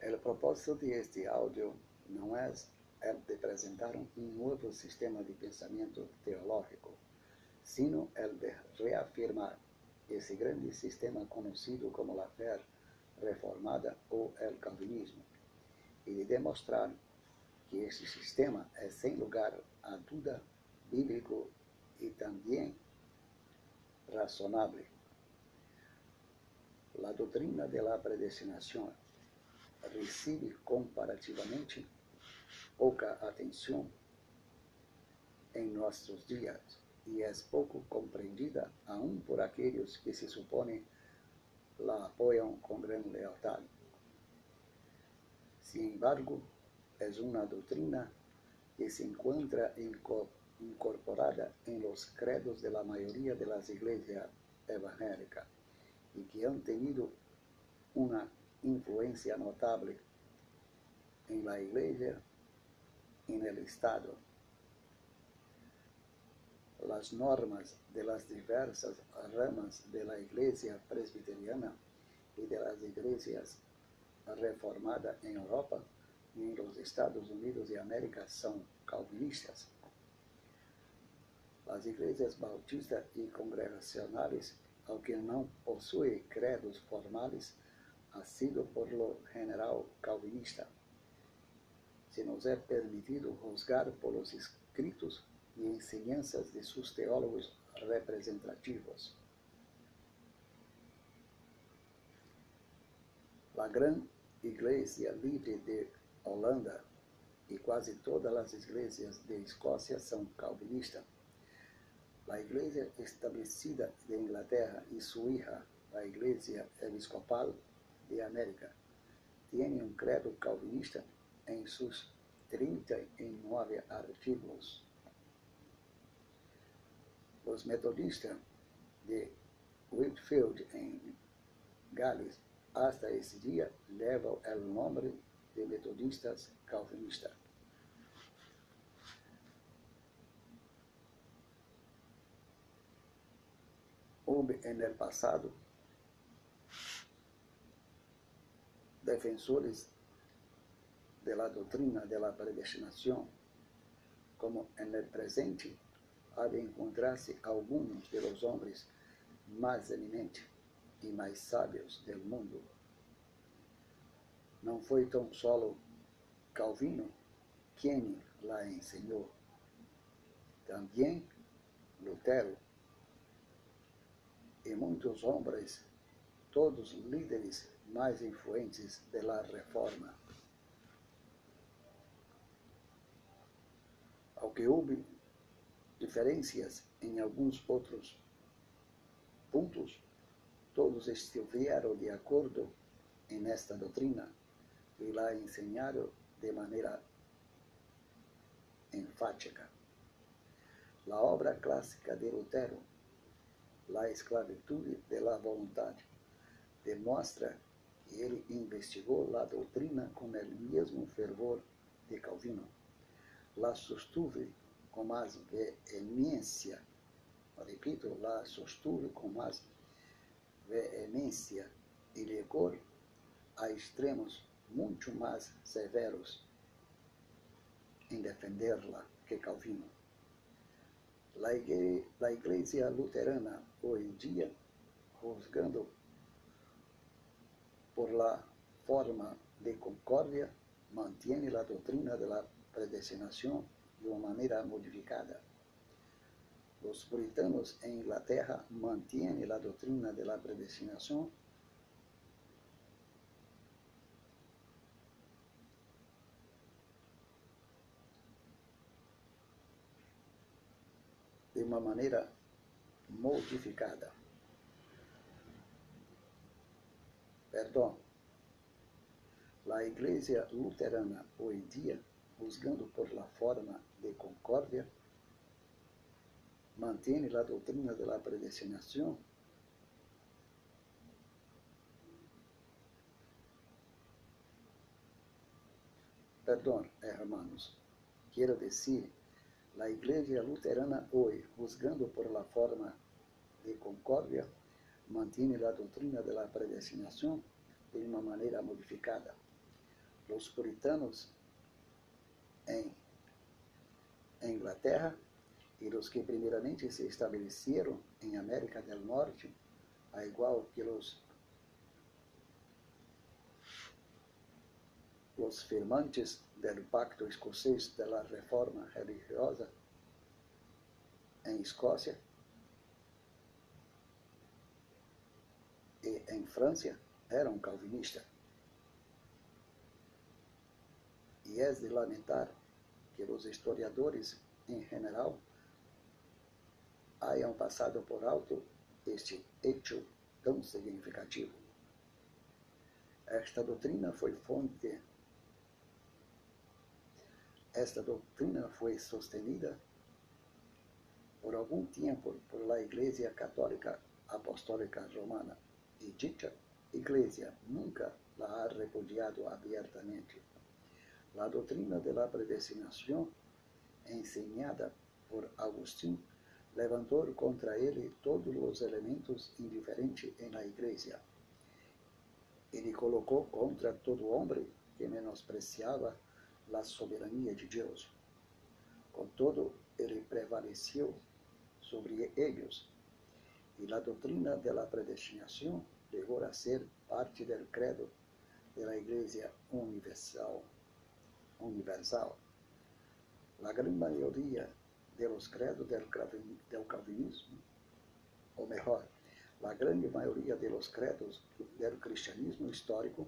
O propósito de este áudio não é de apresentar um novo sistema de pensamento teológico, sino el de reafirmar esse grande sistema conhecido como a fé reformada ou el calvinismo, e de demonstrar que esse sistema é sem lugar a dúvida bíblico e também razonável. A doutrina de la predestinação recebe comparativamente pouca atenção em nossos dias e é pouco compreendida aún por aqueles que se supõem la apoiam com grande lealdade. Sin embargo, é uma doutrina que se encontra incorporada em los credos de la mayoría de las iglesias evangélicas y que han tenido una influencia notable en la iglesia en el Estado. Las normas de las diversas ramas de la Iglesia presbiteriana y de las iglesias reformadas en Europa y en los Estados Unidos de América son calvinistas. Las iglesias bautistas y congregacionales, aunque no poseen credos formales, han sido por lo general calvinista se nos é permitido juzgar por los escritos e enseñanzas de seus teólogos representativos. A Gran Igreja Livre de Holanda e quase todas as igrejas de Escócia são calvinistas. A Igreja estabelecida de Inglaterra e sua hija, a Igreja Episcopal de América, tem um credo calvinista em seus 39 artigos. Os metodistas de Whitfield, em Gales, hasta esse dia, levam o nome de metodistas calvinistas. Houve, no passado, defensores de la doutrina de la predestinación, como en el presente ha de encontrarse algunos de los hombres más eminentes e mais sábios del mundo. Não foi tão solo Calvino quem la ensinou, também Lutero e muitos homens, todos líderes mais influentes de la reforma. aunque houve diferenças em alguns outros pontos, todos estiveram de acordo em esta doutrina e la ensinaram de maneira enfática. A obra clássica de Lutero, La Esclavitud de la Vontade, demonstra que ele investigou a doutrina com o mesmo fervor de Calvino la sostuve com mais veemência, repito, la sostuve com mais veemência e rigor a extremos muito mais severos em defenderla que Calvino. La, igre la igreja luterana hoje em dia, juzgando por la forma de concórdia, mantém a doutrina de la predestinação de uma maneira modificada. Os puritanos em Inglaterra mantêm a doutrina de la predestinação de uma maneira modificada. Perdão. A Igreja Luterana hoje em dia juzgando por la forma de concórdia, mantém a doutrina de la predestinação Perdão, hermanos, quero dizer, a Igreja Luterana hoje, juzgando por la forma de concórdia, mantém a doutrina de la predestinação de uma maneira modificada. os puritanos em Inglaterra e os que primeiramente se estabeleceram em América del Norte, a igual que os os firmantes del pacto escocês da reforma religiosa em Escócia e em França eram calvinistas. E é de lamentar que os historiadores, em geral, hayan passado por alto este hecho tão significativo. Esta doutrina foi fonte esta doutrina foi sostenida por algum tempo por la Igreja Católica Apostólica Romana e dicha Igreja nunca la ha repudiado abertamente. La doutrina de la predestinación enseñada por Agustín levantou contra ele todos os elementos indiferentes em la igreja. Ele colocou contra todo homem que menospreciava a soberania de Deus. Contudo, ele prevaleceu sobre eles, e a doutrina da predestinação chegou a ser parte do credo da Igreja Universal. Universal. A grande maioria dos credos do calvinismo, ou melhor, a grande maioria dos credos do cristianismo histórico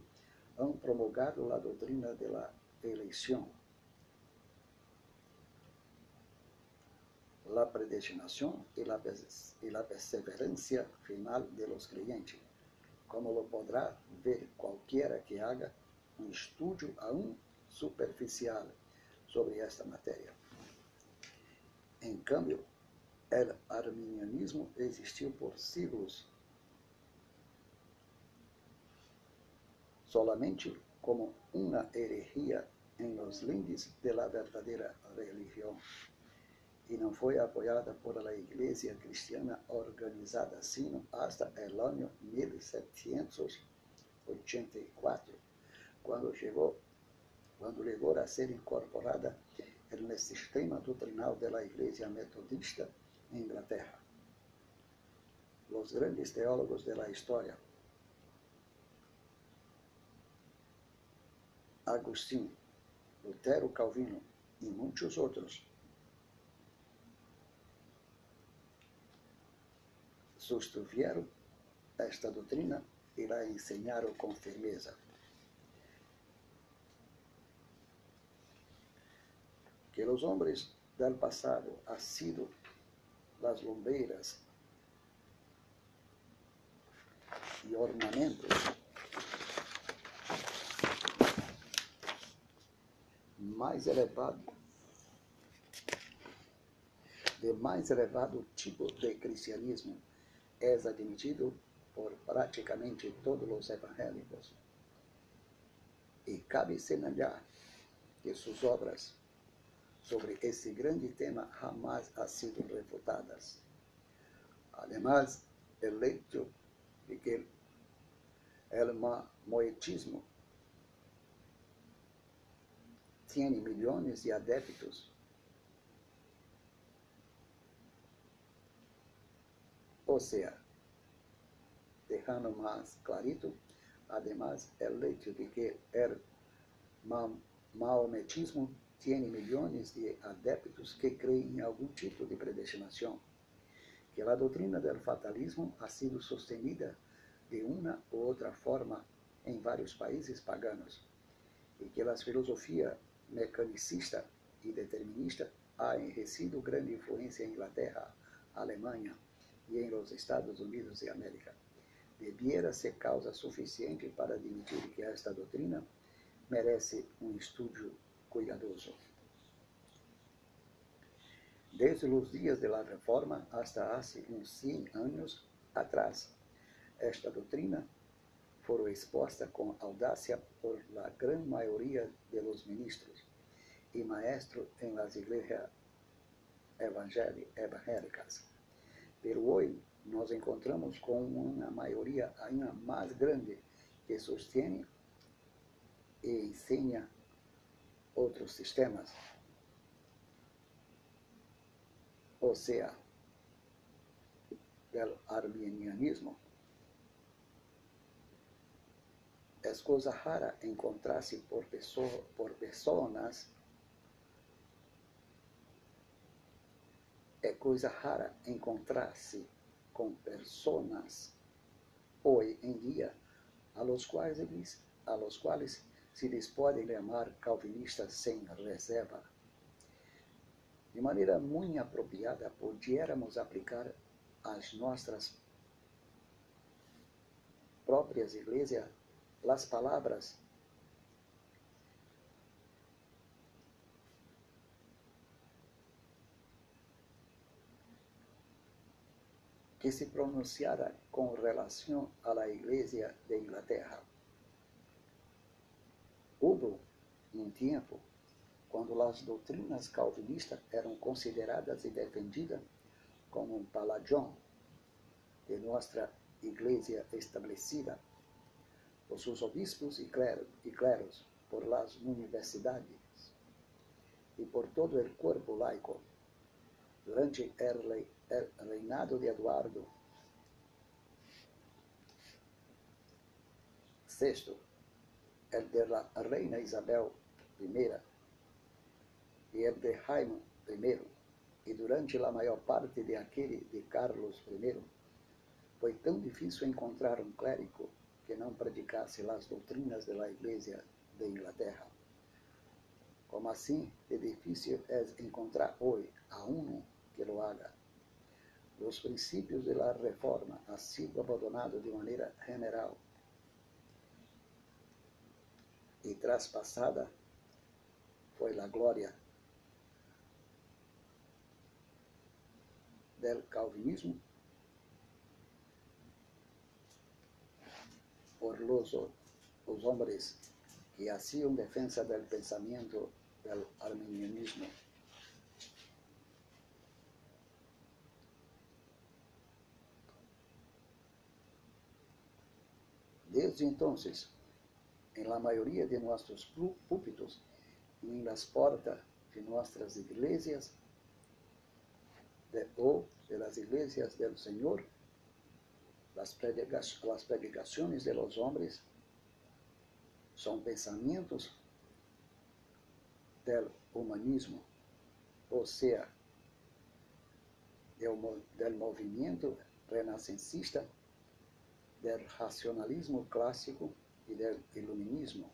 han promulgado a doutrina da eleição. La predestinación y la, y la perseverancia final de los creyentes, como lo podrá ver cualquiera que haga um estudo aún superficial sobre esta matéria. Em câmbio, o arminianismo existiu por siglos solamente como uma herejia em los lindes de la verdadeira religião e não foi apoiada por a Igreja Cristiana organizada sino hasta el ano 1784, quando chegou, quando chegou a ser incorporada no sistema doutrinal da Igreja Metodista em Inglaterra. Os grandes teólogos da história Agostinho, Lutero Calvino e muitos outros sostuvieron esta doutrina e la ensinaram com firmeza. Que os homens del passado han sido las lombeiras e ornamentos mais elevado, de mais elevado tipo de cristianismo é admitido por praticamente todos os evangélicos. E cabe señalar que suas obras sobre esse grande tema jamais han sido refutadas. Además, el hecho de que el moetismo tiene millones de adeptos. O sea, dejando más clarito, además el hecho de que el maometismo tiene millones de adeptos que creen en algún tipo de predestinación, que la doctrina del fatalismo ha sido sostenida de una u otra forma en varios países paganos, y que la filosofía mecanicista e determinista ha enriquecido grande influência em Inglaterra, Alemanha e em los Estados Unidos de América. Debiera ser causa suficiente para admitir que esta doutrina merece um estudo cuidadoso. Desde os dias da Reforma hasta hace uns 100 anos atrás, esta doutrina foram expostas com audácia por la gran maioria de los ministros e maestros em las igrejas evangélicas. Pero nos encontramos com uma maioria ainda mais grande que sostiene e ensina outros sistemas. Ou seja, do arminianismo. É coisa rara encontrar-se por, pessoa, por pessoas é coisa rara encontrar-se com pessoas hoje em dia a los quais eles, a los se lhes pode chamar calvinistas sem reserva. De maneira muito apropriada, podíamos aplicar às nossas próprias igrejas as palavras que se pronunciara com relação à Igreja de Inglaterra. Houve um tempo quando as doutrinas calvinistas eram consideradas e defendidas como um palagião de nossa igreja estabelecida por seus obispos e cleros, e cleros por las universidades e por todo o corpo laico durante o reinado de Eduardo VI, el de la reina Isabel I e el de Jaime I, e durante a maior parte de aquele de Carlos I, foi tão difícil encontrar um clérigo que não predicasse as doutrinas da Igreja de Inglaterra. Como assim, é difícil encontrar hoje a um que lo haga. Os princípios da reforma han sido abandonados de maneira general e traspassada foi a glória del calvinismo por los, os hombres que hacían defensa del pensamiento del arminianismo. Desde entonces, en la mayoría de nuestros púlpitos y en las puertas de nuestras iglesias de, o de las iglesias del Señor, las, las predicaciones de los hombres son pensamientos del humanismo, o sea, del, del movimiento renascencista del racionalismo clássico e del iluminismo.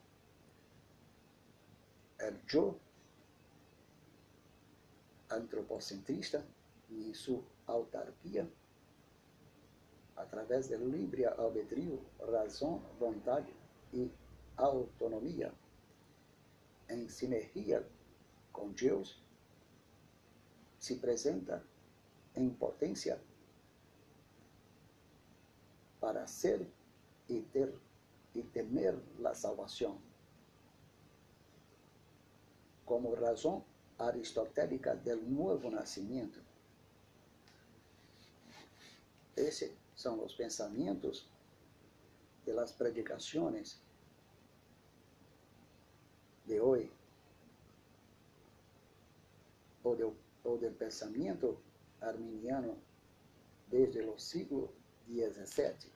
El yo antropocentrista em sua autarquia, através do livre albedrío, razão, vontade e autonomia, em sinergia com Deus, se apresenta em potência para ser e ter e temer a salvação. Como razão aristotélica do novo nascimento. Esses são os pensamentos de las predicações de hoje, ou do, ou do pensamento arminiano desde o século XVII.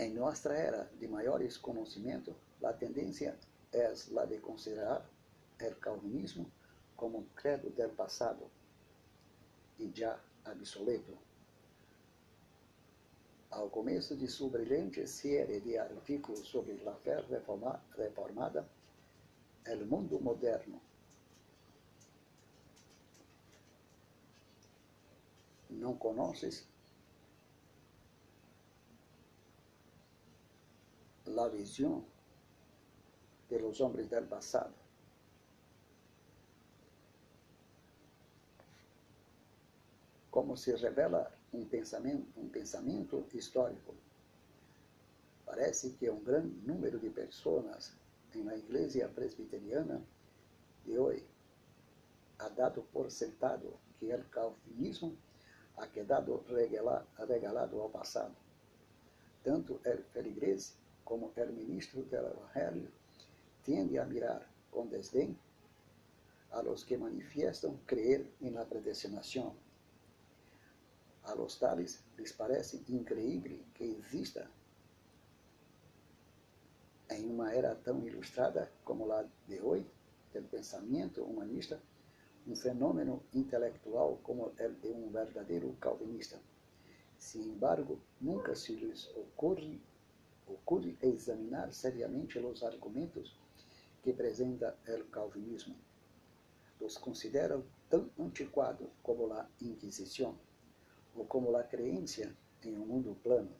Em nossa era de maiores conhecimentos, a tendência é a de considerar o calvinismo como um credo del passado e já obsoleto. Ao começo de sua brilhante série de artigos sobre a fé reformada, o mundo moderno não conheces la visión de los hombres del pasado. Como se revela um pensamento, um pensamento histórico. Parece que um grande número de pessoas na igreja presbiteriana de hoje ha dado por sentado que o calvinismo ha quedado regalado ao passado Tanto el feligrese como el ministro del Evangelio tiende a mirar con desdén a los que manifiestan creer en la predestinación. A los tales les parece increíble que exista en una era tan ilustrada como la de hoy del pensamiento humanista un fenómeno intelectual como el de un verdadero calvinista. Sin embargo, nunca se les ocurre, ocurre examinar seriamente los argumentos que presenta el calvinismo. Los consideran tan anticuados como la Inquisición o como la creencia en un mundo plano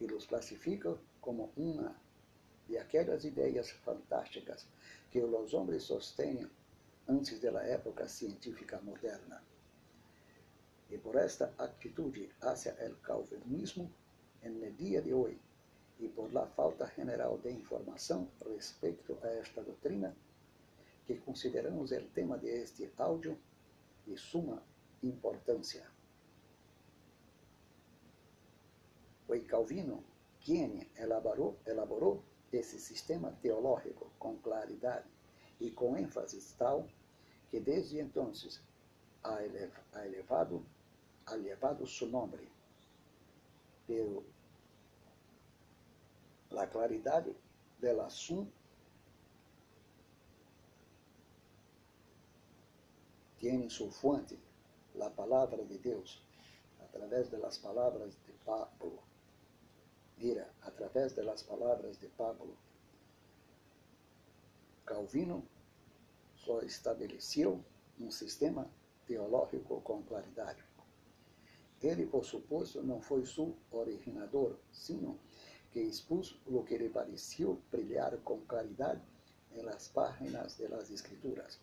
y los clasifican como una de aquellas ideas fantásticas que los hombres sostienen antes da época científica moderna. E por esta atitude hacia el calvinismo el dia de hoje e por la falta general de informação respeito a esta doutrina, que consideramos o tema de este áudio de suma importância. Foi Calvino quem elaborou, elaborou esse sistema teológico com claridade e com ênfase tal que desde entonces ha elevado, elevado su nombre. Pero la claridad del asunto tiene su fuente, la palabra de Dios, a través de las palabras de Pablo. Mira, a través de las palabras de Pablo, Calvino só estabeleceu um sistema teológico com claridade. Ele, por suposto, não foi seu originador, sino que expôs o que lhe pareceu brilhar com claridade nas páginas das Escrituras.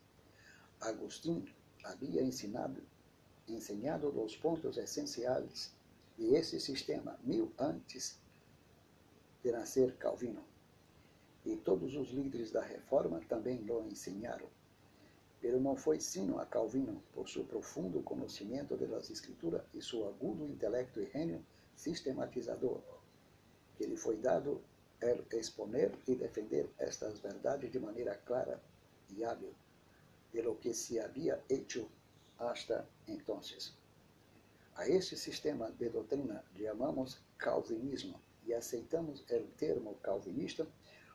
Agostinho havia ensinado, ensinado os pontos essenciais de esse sistema mil antes de nascer Calvino. E todos os líderes da reforma também o ensinaram. Pero não foi sino a Calvino, por seu profundo conhecimento das Escrituras e seu agudo intelecto e gênio sistematizador, que lhe foi dado el exponer e defender estas verdades de maneira clara e hábil, de lo que se havia hecho hasta entonces. A este sistema de doutrina chamamos calvinismo e aceitamos o termo calvinista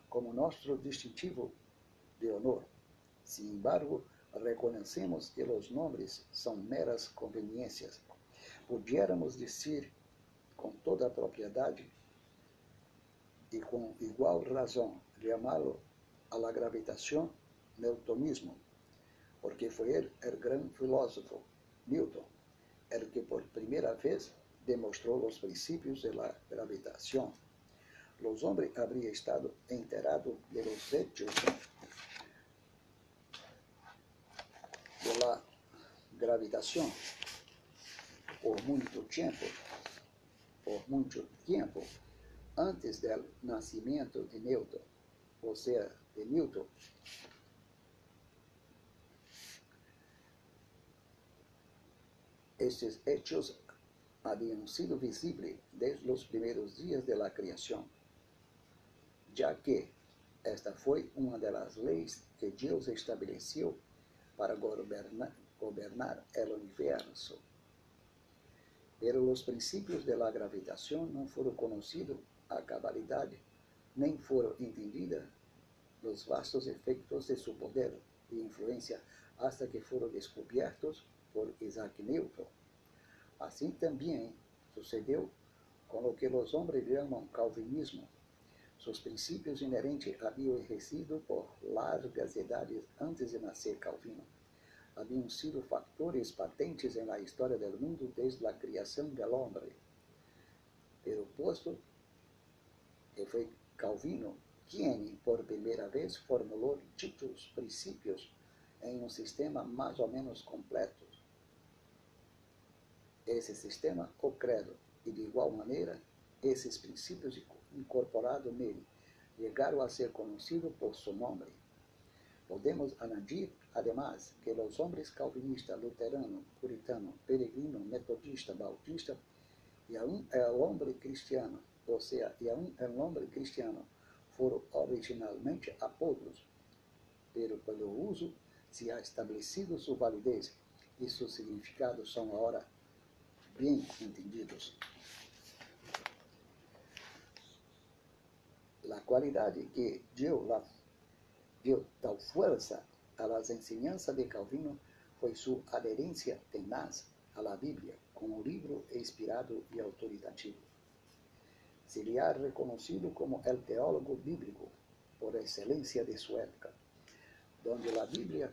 como nosso distintivo de honor. Sin embargo, reconhecemos que os nomes são meras conveniências. Pudiéramos dizer com toda a propriedade e com igual razão chamá-lo a la gravitação newtonismo, porque foi ele o grande filósofo Newton, el que por primeira vez demonstrou os princípios de la gravitação. Los hombres habría estado enterados de los hechos de la gravitación por muito tempo, por muito tempo, antes do nascimento de Newton, ou seja, de Newton. Estes hechos habían sido visibles desde os primeiros dias de creación, já que esta foi uma das leis que Deus estabeleceu para gobernar, gobernar el universo. Pero los princípios de la gravitación não foram conhecidos a cabalidade, nem foram entendidos os vastos efeitos de seu poder e influência hasta que foram descobertos por Isaac Newton. Assim também sucedeu com o que os homens chamam calvinismo. Seus princípios inerentes haviam resido por largas idades antes de nascer Calvino. Haviam sido factores patentes na história do mundo desde a criação do homem. Pero posto que foi Calvino quem, por primeira vez, formulou ditos princípios em um sistema mais ou menos completo. Esse sistema, o credo, e de igual maneira, esses princípios incorporado nele, chegaram a ser conhecidos por seu nome. Podemos añadir, además, que os homens calvinista, luterano, puritano, peregrino, metodista, bautista e aún el hombre cristiano, e aún el hombre cristiano, foram originalmente apodos, pero pelo uso se ha estabelecido sua validez e seus significados são agora bem entendidos. A qualidade que deu, la, deu tal força às enseñanças de Calvino foi sua aderência tenaz à Bíblia como livro inspirado e autoritativo. Se lhe ha reconocido como el teólogo bíblico por excelência de sua época, donde a Bíblia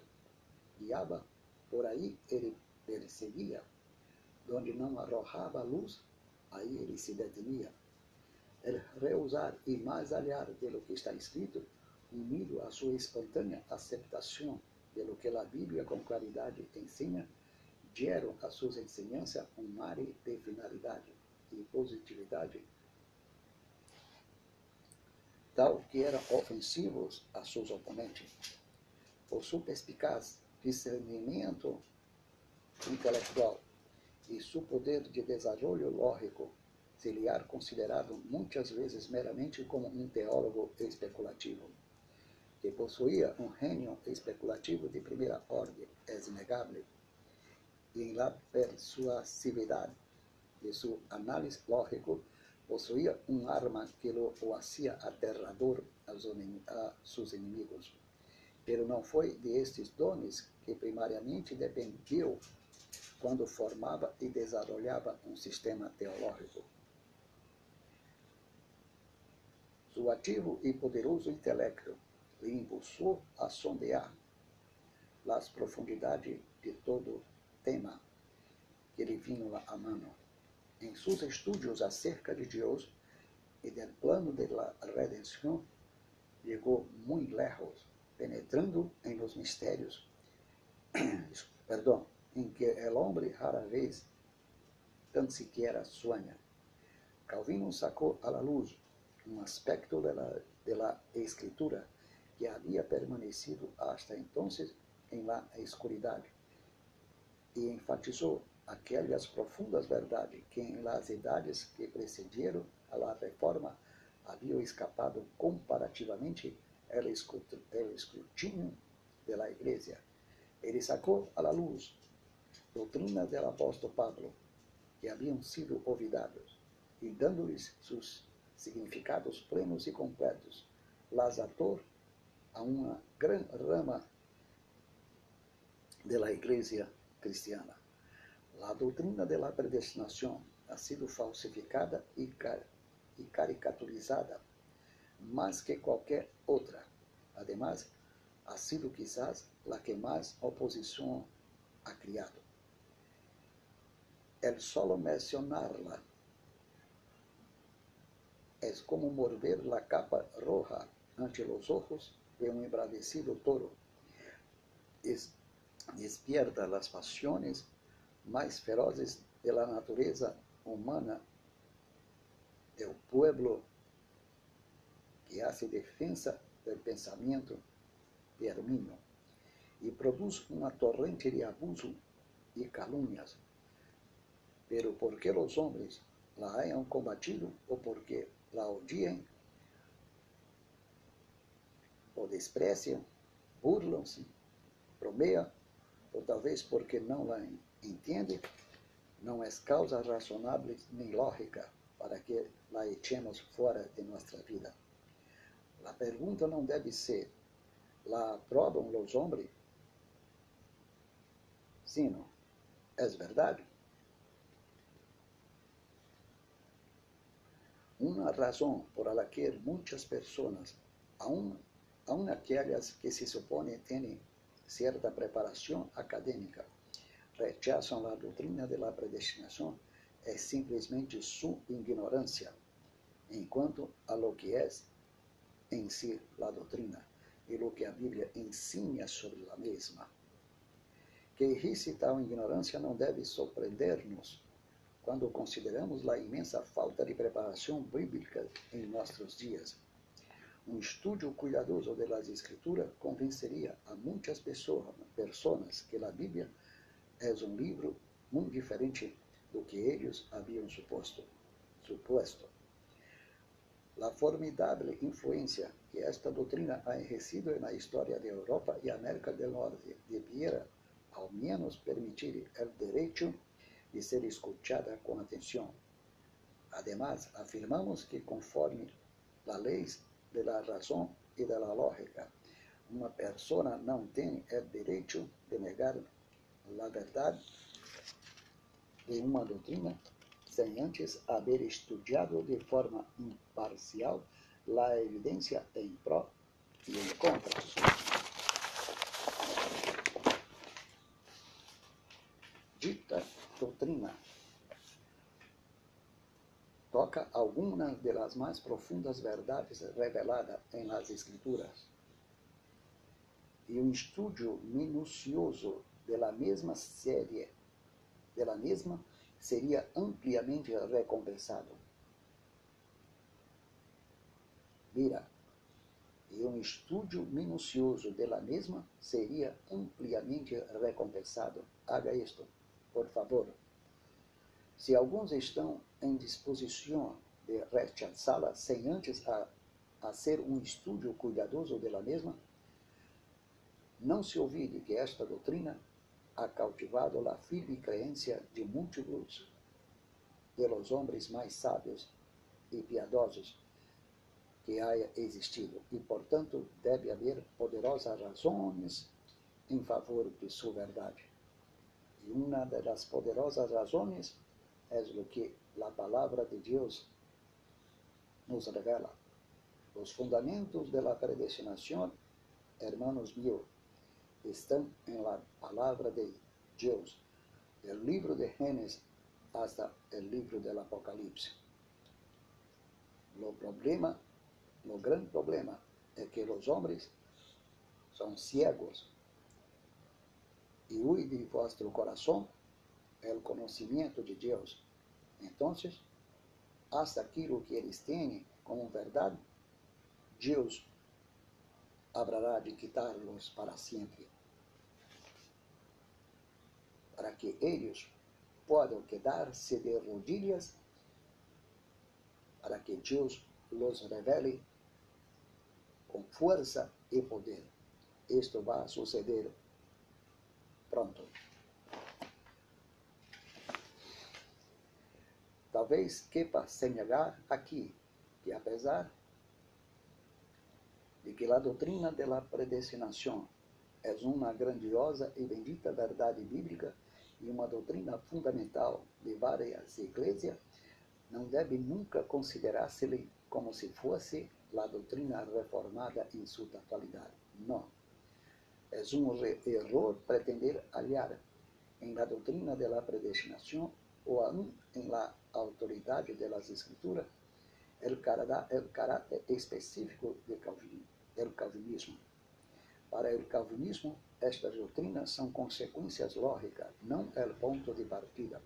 guiava, por aí ele perseguia, donde não arrojava luz, aí ele se detinha. El reusar e mais aliar de lo que está escrito, unido à sua espontânea aceitação de lo que a Bíblia com claridade ensina, deram a suas enseñanças um mar de finalidade e positividade tal que eram ofensivos a seus oponentes. Sua perspicaz discernimento intelectual e seu poder de desenvolvimento lógico, se lhe considerado muitas vezes meramente como um teólogo especulativo que possuía um gênio especulativo de primeira ordem, é inegável, e em la persuasividade de seu análise lógico, possuía um arma que lo, o hacía aterrador a seus inimigos. Pero não foi de estes dones que primariamente dependiu quando formava e desenvolvia um sistema teológico. Seu ativo e poderoso intelecto lhe impulsou a sondear as profundidades de todo tema que lhe vinham a mano. Em seus estudos acerca de Deus e do plano de la redenção, chegou muito lejos, penetrando em los mistérios, perdão, em que o homem rara vez tan siquiera sueña. Calvino sacou a la luz um aspecto de la, de la escritura que havia permanecido hasta entonces em la escuridade e enfatizou aquelas profundas verdades que em las idades que precederam a la reforma haviam escapado comparativamente el escrutínio de la igreja. Ele sacou la luz doutrinas del apóstolo Pablo que haviam sido olvidados e dando-lhes seus significados plenos e completos, las ator a uma grande rama da igreja cristiana. A doutrina da predestinação ha sido falsificada e, car e caricaturizada mais que qualquer outra. Además, ha sido quizás la que mais oposição ha criado. El solo mencionarla es como morder la capa roja ante los ojos de un embravecido toro. Es, despierta las pasiones mais ferozes de la natureza humana del pueblo que hace defensa del pensamento de Herminio e produz uma torrente de abuso e calúnias. Pero porque os homens la hayan combatido ou porque la odiem ou despreciam, burlam-se, bromeiam, ou talvez porque não la entendem, não é causa razonável nem lógica para que la echemos fora de nossa vida. A pergunta não deve ser: la aprovam os homens? Sim, não? É verdade? Uma razão por la que muitas pessoas, aun, aquelas que se supõem terem certa preparação acadêmica, rechazam a doutrina de la predestinação é simplesmente sua ignorância, enquanto a lo que é em si a doutrina e lo que a Bíblia ensina sobre a mesma. Que existe tal ignorância não deve surpreender-nos quando consideramos a imensa falta de preparação bíblica em nossos dias. Um estudo cuidadoso das Escrituras convenceria a muitas pessoas que a Bíblia é um livro muito diferente do que eles haviam suposto. suposto. A formidável influência que esta doutrina ha exercido na história da Europa e América do Norte debiera, ao menos, permitir o direito de ser escuchada com atenção. Además, afirmamos que, conforme a leis da razão e da lógica, uma pessoa não tem o direito de negar a verdade de uma doutrina sem antes haver estudado de forma imparcial a evidência em pró e em contra. Dita doutrina toca algumas das mais profundas verdades reveladas em las Escrituras. E um estudo minucioso da mesma série, da mesma, seria ampliamente recompensado. Mira, e um estudo minucioso da mesma seria ampliamente recompensado. Haga isto, por favor. Se alguns estão em disposição de rechazá-la sem antes a, a ser um estudo cuidadoso dela mesma, não se olvide que esta doutrina ha cautivado a firme crença de múltiplos de los homens mais sábios e piedosos que haya existido, e, portanto, deve haver poderosas razões em favor de sua verdade. E uma das poderosas razões é o que a palavra de Deus nos revela. Os fundamentos da predestinação, hermanos meus, estão em la palavra de Deus, do livro de Gênesis hasta o livro do Apocalipse. O problema, o grande problema, é que os homens são ciegos e huye de vuestro coração o conhecimento de Deus. Então, hasta aquilo que eles têm como verdade, Deus habrá de quitar-los para sempre para que eles possam quedar-se de rodilhas para que Deus los revele com força e poder. Isto vai suceder pronto. Talvez quepa señalar aqui que, apesar de que a doutrina da predestinação é uma grandiosa e bendita verdade bíblica, e uma doutrina fundamental de várias igrejas, não deve nunca considerar-se como se fosse a doutrina reformada em sua totalidade. Não. É um erro pretender hallar em la doutrina de la predestinação ou aún em la autoridade de las escrituras el caráter específico del calvinismo. Para o calvinismo, estas doutrinas são consequências lógicas, não é o ponto de partida.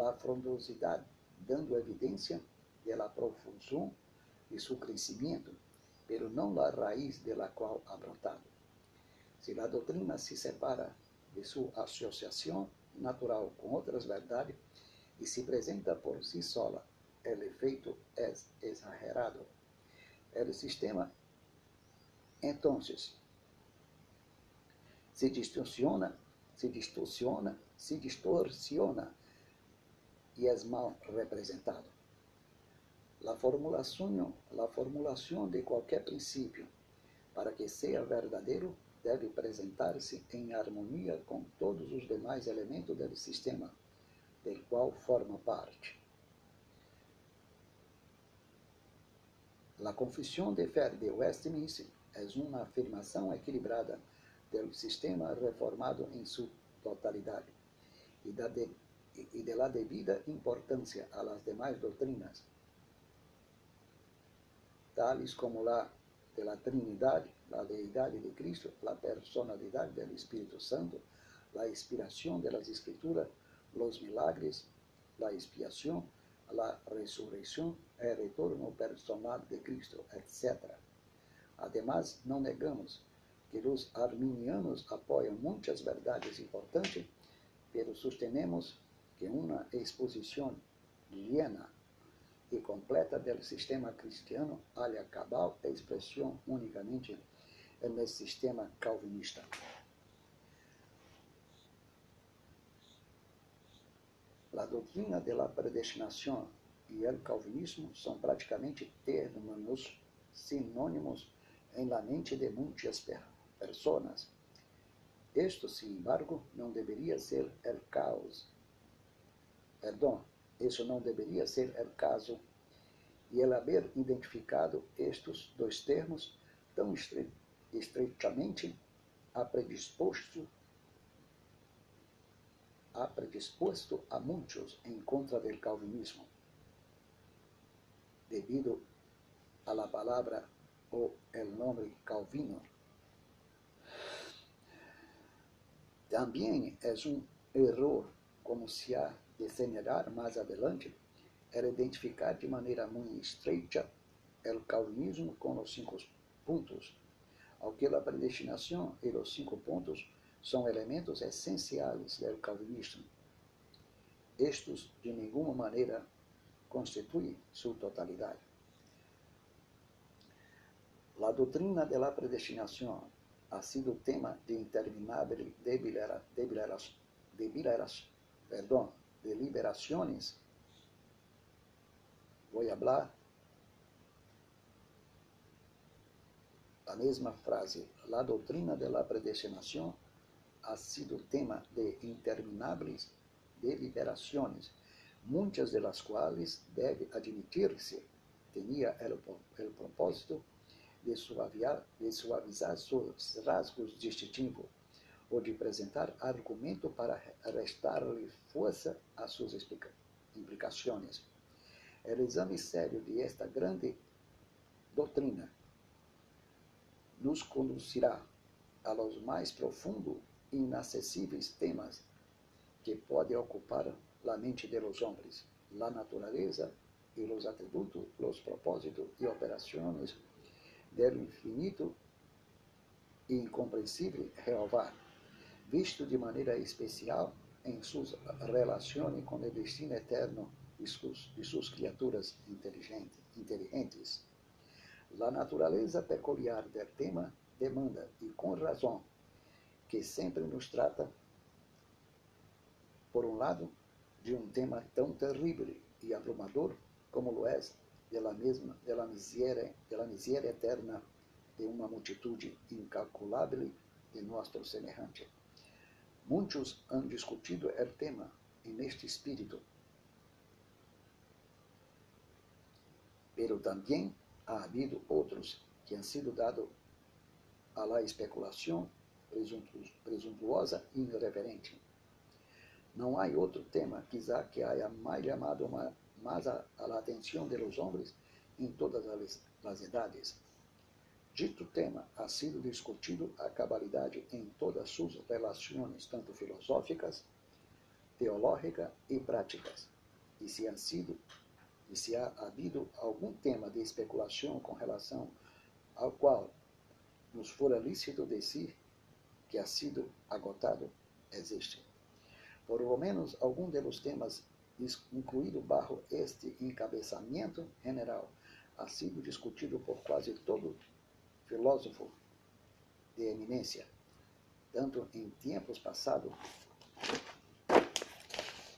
A frondosidade dando evidência da profusão de seu crescimento, pero não a raiz de la qual ha brotado. Se a doutrina se separa de sua associação natural com outras verdades e se apresenta por si sola, o efeito é exagerado. O sistema, então, se distorciona, se distorciona, se distorciona e é mal representado. A formulação, de qualquer princípio, para que seja verdadeiro, deve apresentar-se em harmonia com todos os demais elementos do sistema, del qual forma parte. A Confissão de Fé de Westminster é uma afirmação equilibrada do sistema reformado em sua totalidade e, de, e de la devida importância a demais doutrinas, tales como la de la Trinidade, la deidade de Cristo, la personalidade do Espírito Santo, la inspiração de las Escrituras, los milagres, la expiação, la resurreição, el retorno personal de Cristo, etc. Además, não negamos que os arminianos apoiam muitas verdades importantes, pero sostenemos que uma exposição llena e completa do sistema cristiano haja cabal expressão unicamente no sistema calvinista. A doutrina da predestinação e o calvinismo são praticamente termos sinônimos em la mente de muitas pessoas. Esto, sin embargo, não deveria ser el caos. Perdão, isso não deveria ser el caso. E el haber identificado estes dois termos tão estre estreitamente a predisposto a predisposto a muitos em contra del calvinismo, debido a la palabra o el nombre Calvino Também é um erro, como se há de mais adelante, era identificar de maneira muito estreita o calvinismo com os cinco pontos, aunque a predestinação e os cinco pontos são elementos essenciais do calvinismo. Estes, de nenhuma maneira, constituem sua totalidade. A doutrina da predestinação ha sido tema de interminables perdón, deliberaciones. Voy a hablar la mesma frase. La doutrina de la predestinación ha sido tema de interminables deliberaciones, muitas de las cuales debe admitirse tenía el, el propósito de suavizar, de suavizar seus rasgos distintivos ou de apresentar argumento para restar-lhe força a suas implicações. O exame sério de esta grande doutrina nos conduzirá a los mais profundos e inacessíveis temas que podem ocupar a mente de los homens, a natureza e os atributos, os propósitos e operações del infinito e incompreensível Jeová, visto de maneira especial em suas relações com o destino eterno de suas, de suas criaturas inteligentes. A natureza peculiar do tema demanda, e com razão, que sempre nos trata, por um lado, de um tema tão terrível e abrumador como o é de la mesma, de miséria, la miséria eterna de uma multitude incalculável de nossos semelhantes. Muitos han discutido o tema neste espírito, pero também ha habido outros que han sido dados a la especulação presuntuosa e irreverente. Não há outro tema, quizá, que haya mais chamado uma mas a, a atenção de los hombres em todas as, idades. Dito tema ha sido discutido a cabalidade em todas suas relações, tanto filosóficas, teológicas e práticas. E se han sido e se há havido algum tema de especulação com relação ao qual nos fora lícito dizer que ha sido agotado, existe. Por lo menos algum dos temas incluído bajo este encabeçamento general, ha sido discutido por quase todo filósofo de eminência, tanto em tempos passados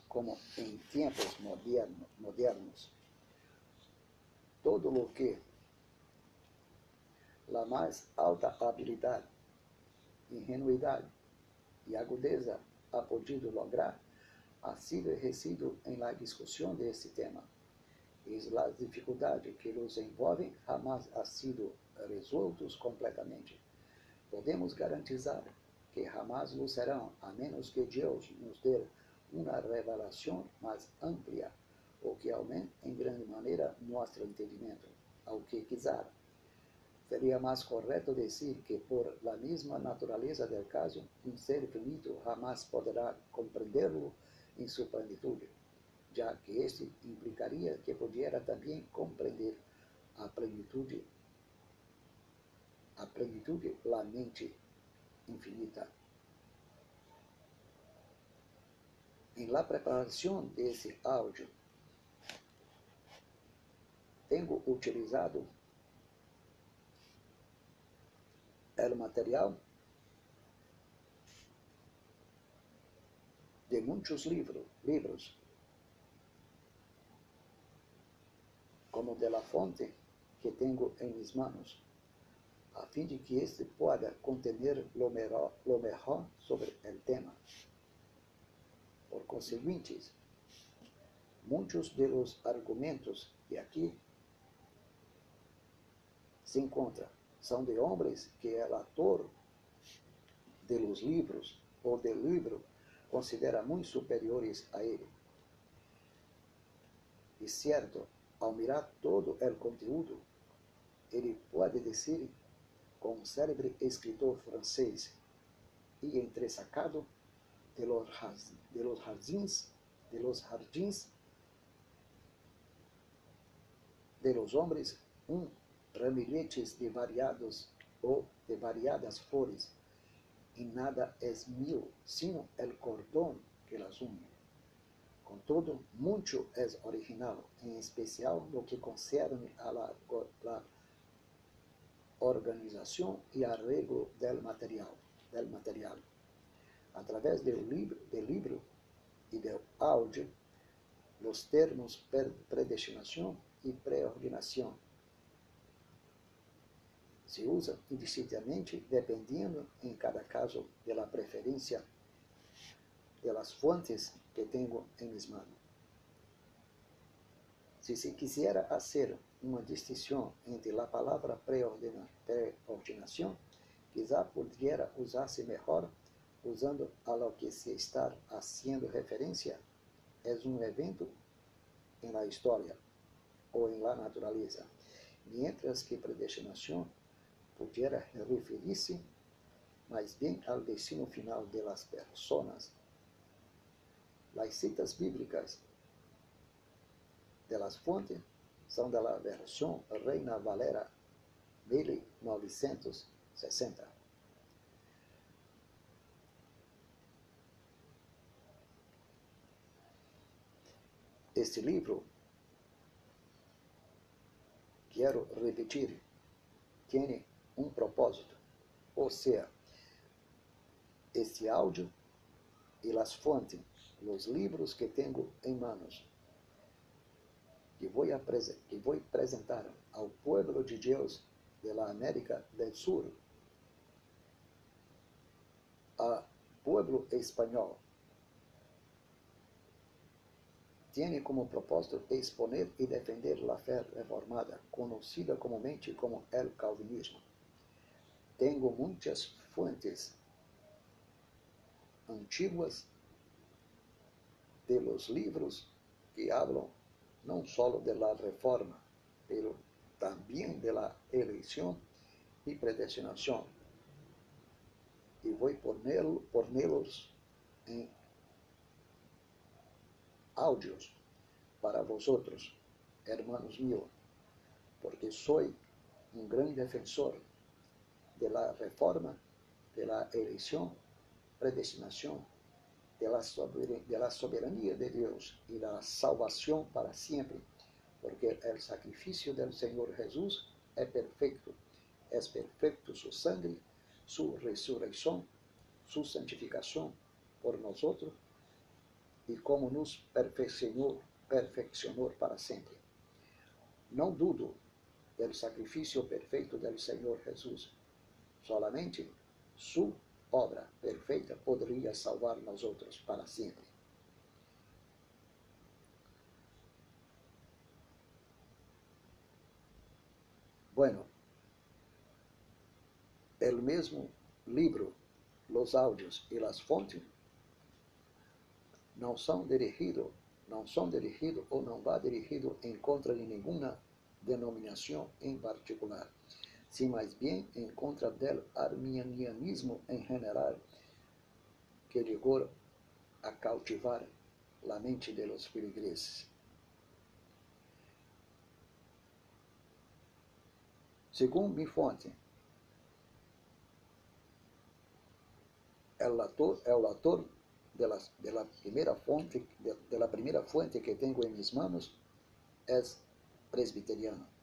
como em tempos moderno, modernos. Todo o que a mais alta habilidade, ingenuidade e agudeza ha podido lograr ha sido ejercido en la discusión de este tema. Y las dificultades que los envolven jamás han sido resueltos completamente. Podemos garantizar que jamás lo serão, a menos que Deus nos dê uma revelação mais ampla, ou que aumente em grande maneira nosso entendimento, ao que quiser. Seria mais correto dizer que, por la mesma natureza do caso, um ser finito poderá compreendê-lo em sua plenitude, já que este implicaria que pudiera também compreender a plenitude, a plenitude, la mente infinita. em la preparação desse áudio, tenho utilizado o material de muitos livros, livros, como de la fonte que tenho em minhas mãos, a fim de que este possa conter lo melhor, lo melhor sobre o tema. Por conseguinte, muitos de los argumentos que aqui se encontram são de homens que o autor de los livros ou del livro considera muito superiores a ele. E certo, ao mirar todo o conteúdo, ele pode dizer com um célebre escritor francês e entresacado de los, de los jardins, de los jardins de los hombres, um ramilletes de variados ou de variadas flores, e nada é mío, sino el cordón que las une. Contudo, muito é original, em especial no que concerne a la, la organização e arreglo del material, del material. Através do livro, do livro e do áudio, os termos predestinação e preordinação se usa indistintamente dependendo, em cada caso, da preferência das fontes que tenho em minhas mãos. Se se quisera fazer uma distinção entre a palavra preordinação, quizá pudiera usar-se melhor usando a lo que se está haciendo referência, é um evento em história ou em natureza, mientras que predestinação pudiera referir-se mais bem ao destino final de las personas. Las citas bíblicas de las fuentes da versão Reina Valera 1960. Este livro, quero repetir, tem um propósito, ou seja, este áudio e as fontes, os livros que tenho em manos, que vou, que vou apresentar ao povo de Deus da América do Sul, ao povo espanhol, tem como propósito exponer e defender a fé reformada, conhecida comumente como el calvinismo. Tenho muitas fontes antiguas de los livros que hablam não só de la reforma, pero também de la eleição e predestinação. E vou ponerlos em áudios para vosotros, hermanos míos, porque sou um grande defensor de la reforma, de la eleição, predestinação, de la, de la soberania de Deus e da salvação para sempre, porque o sacrifício do Senhor Jesus é perfeito, é perfeito su sangue, su ressurreição, su santificação por nós e como nos perfeccionou, perfeccionou para sempre. Não dudo do sacrifício perfeito do Senhor Jesus, Solamente sua obra perfeita poderia salvar nós outros para sempre. Bueno, o mesmo livro, os áudios e as fontes não são dirigidos, não são dirigidos ou não vá dirigido em contra de nenhuma denominação em particular si mais bem em contra del arminianismo em general, que chegou a cautivar a mente de los feligreses. Segundo minha fonte, el autor, el autor fuente, de, de la primera fuente que tengo en mis manos es presbiteriano.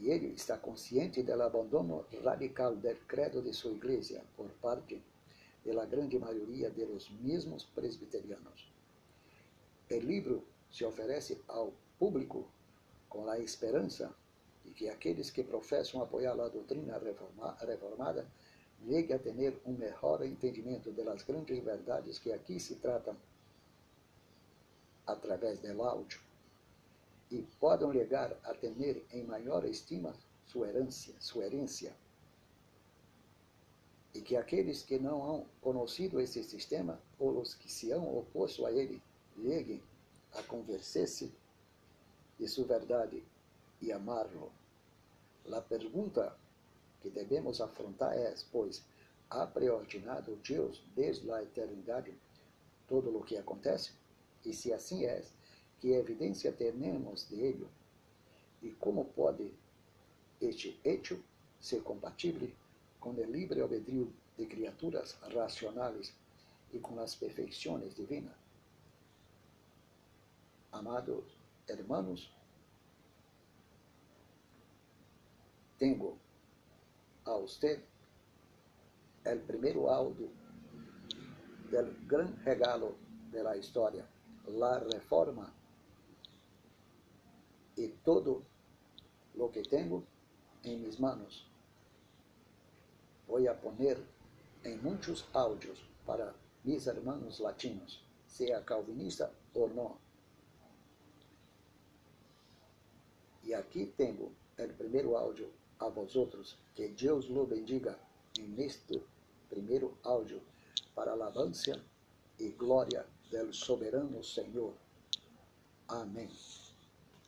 E ele está consciente do abandono radical do credo de sua igreja por parte da grande maioria dos mesmos presbiterianos. O livro se oferece ao público com a esperança de que aqueles que professam apoiar a doutrina reformada llegue a ter um melhor entendimento das grandes verdades que aqui se tratam através do áudio e podem chegar a ter em maior estima sua herência, sua herência. E que aqueles que não han conhecido esse sistema ou os que se han oposto a ele cheguem a convencer-se de sua verdade e amá-lo. A pergunta que devemos afrontar é, pois, ha preordinado Deus desde a eternidade todo o que acontece? E se assim é, que evidência temos de ello? E como pode este hecho ser compatível com o livre albedrío de criaturas racionais e com as perfeições divinas? Amados hermanos, tenho a usted el primeiro audio del gran regalo de la historia, la reforma y todo lo que tengo en mis manos. Voy a poner en muchos audios para mis hermanos latinos, sea calvinista o no. Y aquí tengo el primeiro áudio a vosotros. Que Deus lo bendiga en este primeiro áudio para alabança e glória del soberano Senhor. Amém.